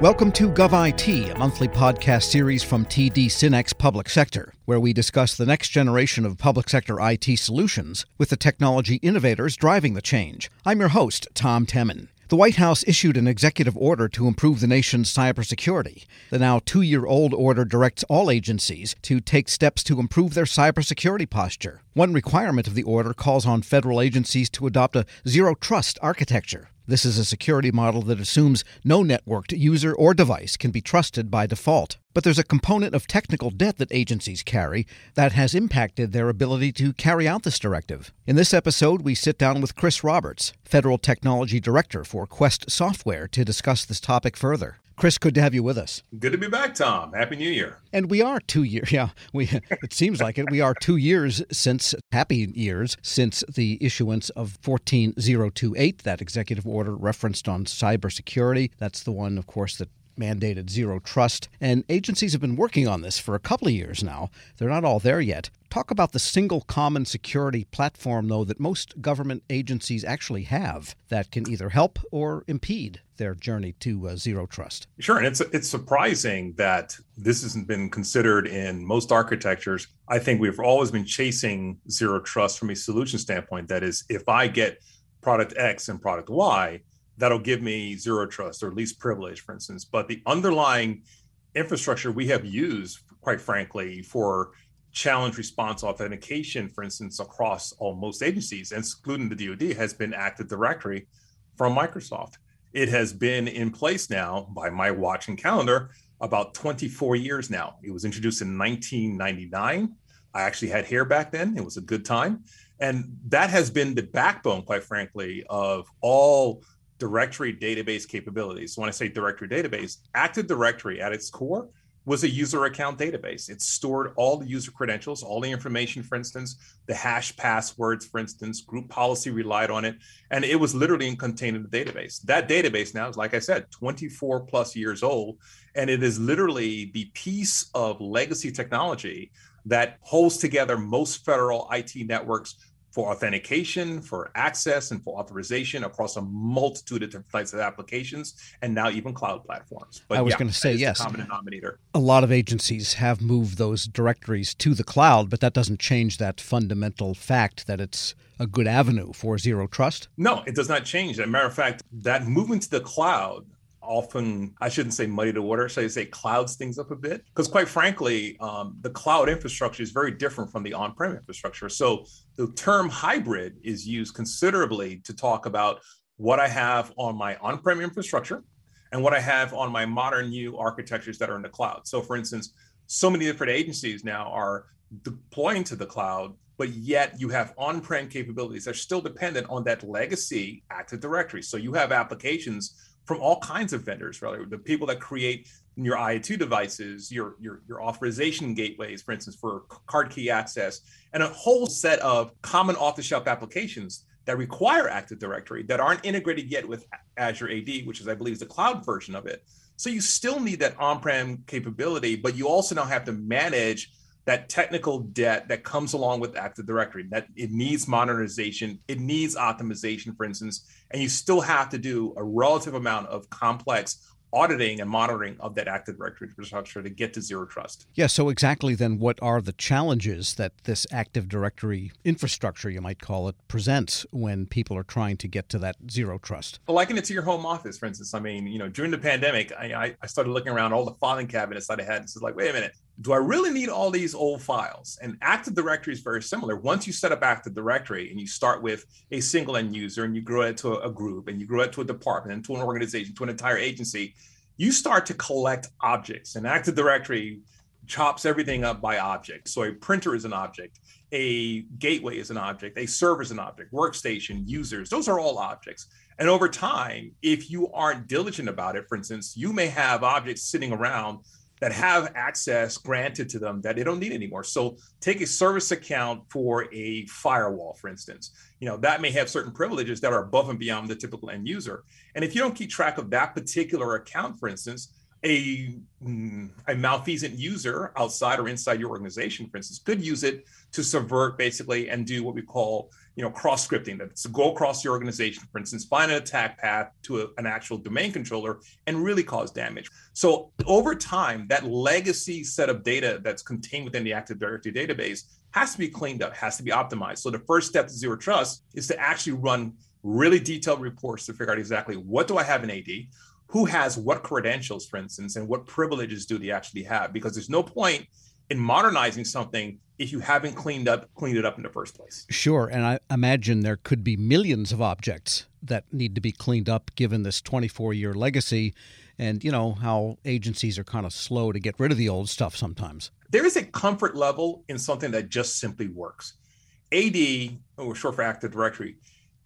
Welcome to GovIT, a monthly podcast series from TD SYNNEX Public Sector, where we discuss the next generation of public sector IT solutions with the technology innovators driving the change. I'm your host, Tom Temin. The White House issued an executive order to improve the nation's cybersecurity. The now two year old order directs all agencies to take steps to improve their cybersecurity posture. One requirement of the order calls on federal agencies to adopt a zero trust architecture. This is a security model that assumes no networked user or device can be trusted by default. But there's a component of technical debt that agencies carry that has impacted their ability to carry out this directive. In this episode, we sit down with Chris Roberts, Federal Technology Director for Quest Software, to discuss this topic further. Chris, good to have you with us. Good to be back, Tom. Happy New Year. And we are two years. Yeah, we. It seems like it. We are two years since happy years since the issuance of 14028, that executive order referenced on cybersecurity. That's the one, of course, that mandated zero trust. And agencies have been working on this for a couple of years now. They're not all there yet. Talk about the single common security platform, though, that most government agencies actually have that can either help or impede their journey to uh, zero trust. Sure, and it's it's surprising that this hasn't been considered in most architectures. I think we've always been chasing zero trust from a solution standpoint. That is, if I get product X and product Y, that'll give me zero trust or least privilege, for instance. But the underlying infrastructure we have used, quite frankly, for challenge response authentication, for instance, across almost agencies, excluding the DoD, has been Active Directory from Microsoft. It has been in place now by my watch and calendar about 24 years now. It was introduced in 1999. I actually had hair back then. It was a good time. And that has been the backbone, quite frankly, of all directory database capabilities. When I say directory database, Active Directory at its core was a user account database. It stored all the user credentials, all the information, for instance, the hash passwords, for instance, group policy relied on it. And it was literally contained in the database. That database now is, like I said, 24 plus years old. And it is literally the piece of legacy technology that holds together most federal IT networks for authentication, for access, and for authorization across a multitude of different types of applications, and now even cloud platforms. But I was yeah, going to say yes. common denominator. A lot of agencies have moved those directories to the cloud, but that doesn't change that fundamental fact that it's a good avenue for zero trust. No, it does not change. As a matter of fact, that movement to the cloud often i shouldn't say muddy the water so i say clouds things up a bit? Because quite frankly um, the cloud infrastructure is very different from the on-prem infrastructure. So the term hybrid is used considerably to talk about what i have on my on-prem infrastructure and what i have on my modern new architectures that are in the cloud. So for instance so many different agencies now are deploying to the cloud but yet you have on-prem capabilities that are still dependent on that legacy active directory. So you have applications from all kinds of vendors, really. The people that create your IoT devices, your, your, your authorization gateways, for instance, for card key access, and a whole set of common off-the-shelf applications that require Active Directory that aren't integrated yet with Azure AD, which is, I believe, is the cloud version of it. So you still need that on-prem capability, but you also now have to manage that technical debt that comes along with Active Directory. That it needs modernization, it needs optimization, for instance, and you still have to do a relative amount of complex auditing and monitoring of that Active Directory infrastructure to get to zero trust. Yeah, so exactly then what are the challenges that this Active Directory infrastructure, you might call it, presents when people are trying to get to that zero trust? Well, liken it to your home office, for instance. I mean, you know, during the pandemic, I, I started looking around all the filing cabinets that I had. And it's like, wait a minute, do I really need all these old files? And Active Directory is very similar. Once you set up Active Directory and you start with a single end user and you grow it to a group and you grow it to a department and to an organization, to an entire agency, you start to collect objects. And Active Directory chops everything up by object. So a printer is an object, a gateway is an object, a server is an object, workstation, users, those are all objects. And over time, if you aren't diligent about it, for instance, you may have objects sitting around that have access granted to them that they don't need anymore. So take a service account for a firewall, for instance. You know, that may have certain privileges that are above and beyond the typical end user. And if you don't keep track of that particular account, for instance, a, mm, a malfeasant user outside or inside your organization, for instance, could use it to subvert basically and do what we call you know, cross scripting that's go across the organization, for instance, find an attack path to a, an actual domain controller and really cause damage. So over time, that legacy set of data that's contained within the Active Directory database has to be cleaned up, has to be optimized. So the first step to zero trust is to actually run really detailed reports to figure out exactly what do I have in AD, who has what credentials, for instance, and what privileges do they actually have? Because there's no point in modernizing something if you haven't cleaned up cleaned it up in the first place. Sure, and I imagine there could be millions of objects that need to be cleaned up given this 24-year legacy and you know how agencies are kind of slow to get rid of the old stuff sometimes. There is a comfort level in something that just simply works. AD, or short for Active Directory,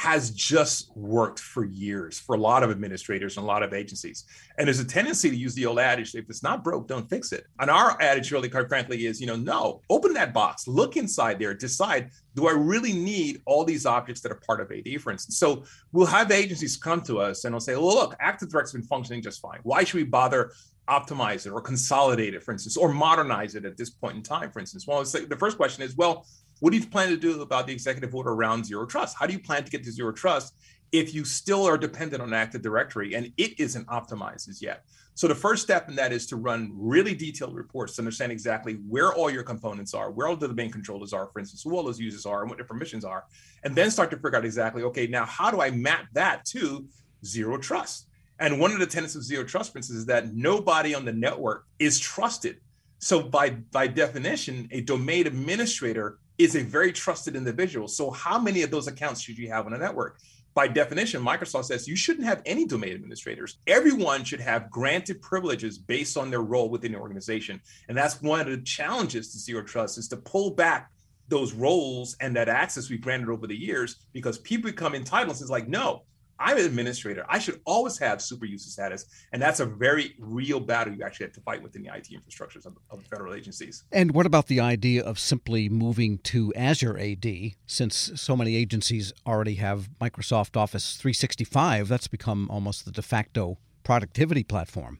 has just worked for years for a lot of administrators and a lot of agencies. And there's a tendency to use the old adage if it's not broke, don't fix it. And our adage, really, quite frankly, is you know, no, open that box, look inside there, decide do I really need all these objects that are part of AD, for instance? So we'll have agencies come to us and they'll say, well, look, Active Directory's been functioning just fine. Why should we bother optimize it or consolidate it, for instance, or modernize it at this point in time, for instance? Well, the first question is, well, what do you plan to do about the executive order around zero trust? How do you plan to get to zero trust if you still are dependent on Active Directory and it isn't optimized as yet? So the first step in that is to run really detailed reports to understand exactly where all your components are, where all the domain controllers are, for instance, who all those users are, and what their permissions are, and then start to figure out exactly, okay, now how do I map that to zero trust? And one of the tenets of zero trust, instance, is that nobody on the network is trusted. So by by definition, a domain administrator is a very trusted individual. So, how many of those accounts should you have on a network? By definition, Microsoft says you shouldn't have any domain administrators. Everyone should have granted privileges based on their role within the organization. And that's one of the challenges to zero trust is to pull back those roles and that access we granted over the years because people become entitled. It's like, no, I'm an administrator. I should always have super user status. And that's a very real battle you actually have to fight within the IT infrastructures of, of federal agencies. And what about the idea of simply moving to Azure AD? Since so many agencies already have Microsoft Office 365, that's become almost the de facto productivity platform.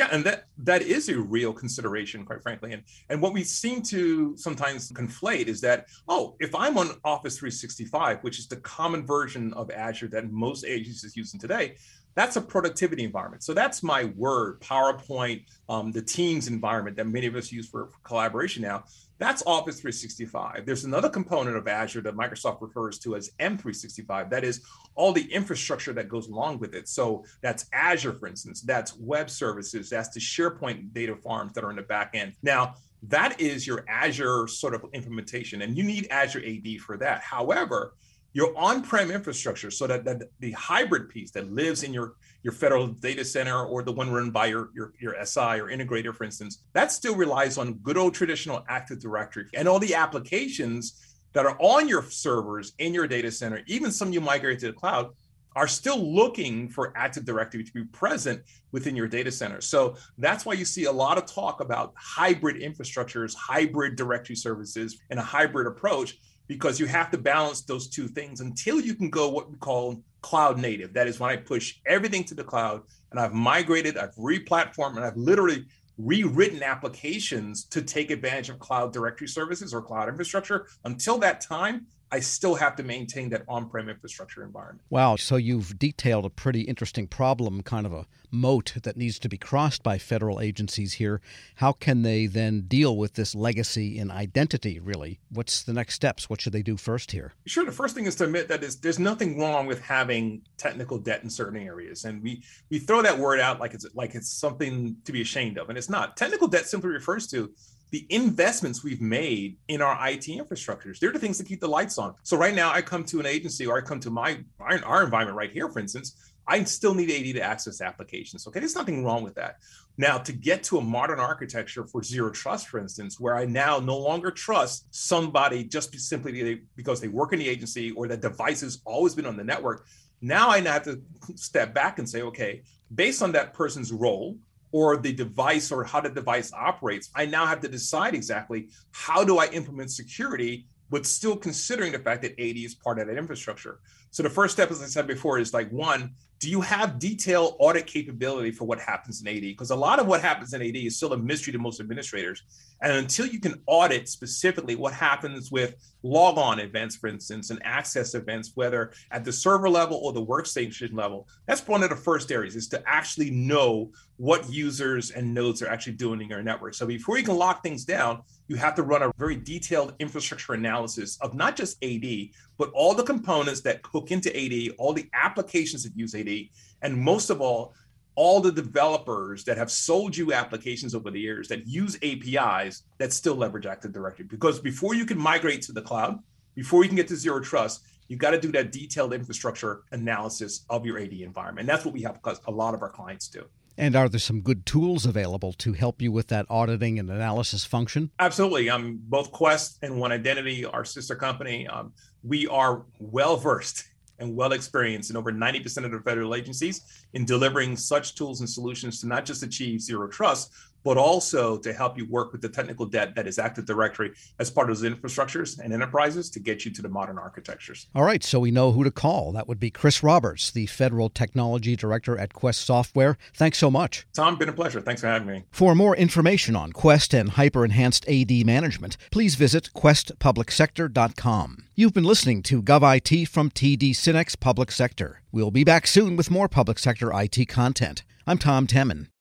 Yeah, and that that is a real consideration, quite frankly. And and what we seem to sometimes conflate is that, oh, if I'm on Office 365, which is the common version of Azure that most agencies using today, that's a productivity environment. So that's my word, PowerPoint, um, the Teams environment that many of us use for, for collaboration now. That's Office 365. There's another component of Azure that Microsoft refers to as M365. That is all the infrastructure that goes along with it. So that's Azure, for instance, that's web services, that's the SharePoint data farms that are in the back end. Now, that is your Azure sort of implementation, and you need Azure AD for that. However, your on-prem infrastructure so that, that the hybrid piece that lives in your your federal data center or the one run by your, your, your SI or integrator, for instance, that still relies on good old traditional Active Directory and all the applications that are on your servers in your data center, even some you migrate to the cloud, are still looking for Active Directory to be present within your data center. So that's why you see a lot of talk about hybrid infrastructures, hybrid directory services, and a hybrid approach because you have to balance those two things until you can go what we call cloud native. That is when I push everything to the cloud and I've migrated, I've replatformed, and I've literally rewritten applications to take advantage of cloud directory services or cloud infrastructure. Until that time, I still have to maintain that on prem infrastructure environment. Wow. So you've detailed a pretty interesting problem, kind of a moat that needs to be crossed by federal agencies here. How can they then deal with this legacy in identity, really? What's the next steps? What should they do first here? Sure. The first thing is to admit that there's nothing wrong with having technical debt in certain areas. And we, we throw that word out like it's, like it's something to be ashamed of, and it's not. Technical debt simply refers to the investments we've made in our IT infrastructures. They're the things that keep the lights on. So right now, I come to an agency or I come to my our, environment right here, for instance. I still need AD to access applications. Okay, there's nothing wrong with that. Now, to get to a modern architecture for zero trust, for instance, where I now no longer trust somebody just simply because they work in the agency or that device has always been on the network, now I now have to step back and say, okay, based on that person's role, or the device or how the device operates, I now have to decide exactly how do I implement security, but still considering the fact that AD is part of that infrastructure. So the first step, as I said before, is like one, do you have detailed audit capability for what happens in AD? Because a lot of what happens in AD is still a mystery to most administrators. And until you can audit specifically what happens with log on events, for instance, and access events, whether at the server level or the workstation level, that's one of the first areas is to actually know what users and nodes are actually doing in your network. So before you can lock things down, you have to run a very detailed infrastructure analysis of not just AD, but all the components that hook into AD, all the applications that use AD, and most of all, all the developers that have sold you applications over the years that use APIs that still leverage Active Directory. Because before you can migrate to the cloud, before you can get to zero trust, you've got to do that detailed infrastructure analysis of your AD environment. And that's what we have because a lot of our clients do. And are there some good tools available to help you with that auditing and analysis function? Absolutely. Um, both Quest and One Identity, our sister company, um, we are well versed and well experienced in over 90% of the federal agencies in delivering such tools and solutions to not just achieve zero trust, but also to help you work with the technical debt that is Active Directory as part of those infrastructures and enterprises to get you to the modern architectures. All right, so we know who to call. That would be Chris Roberts, the Federal Technology Director at Quest Software. Thanks so much. Tom, been a pleasure. Thanks for having me. For more information on Quest and hyper enhanced AD management, please visit questpublicsector.com. You've been listening to GovIT from TD SYNNEX Public Sector. We'll be back soon with more public sector IT content. I'm Tom Temin.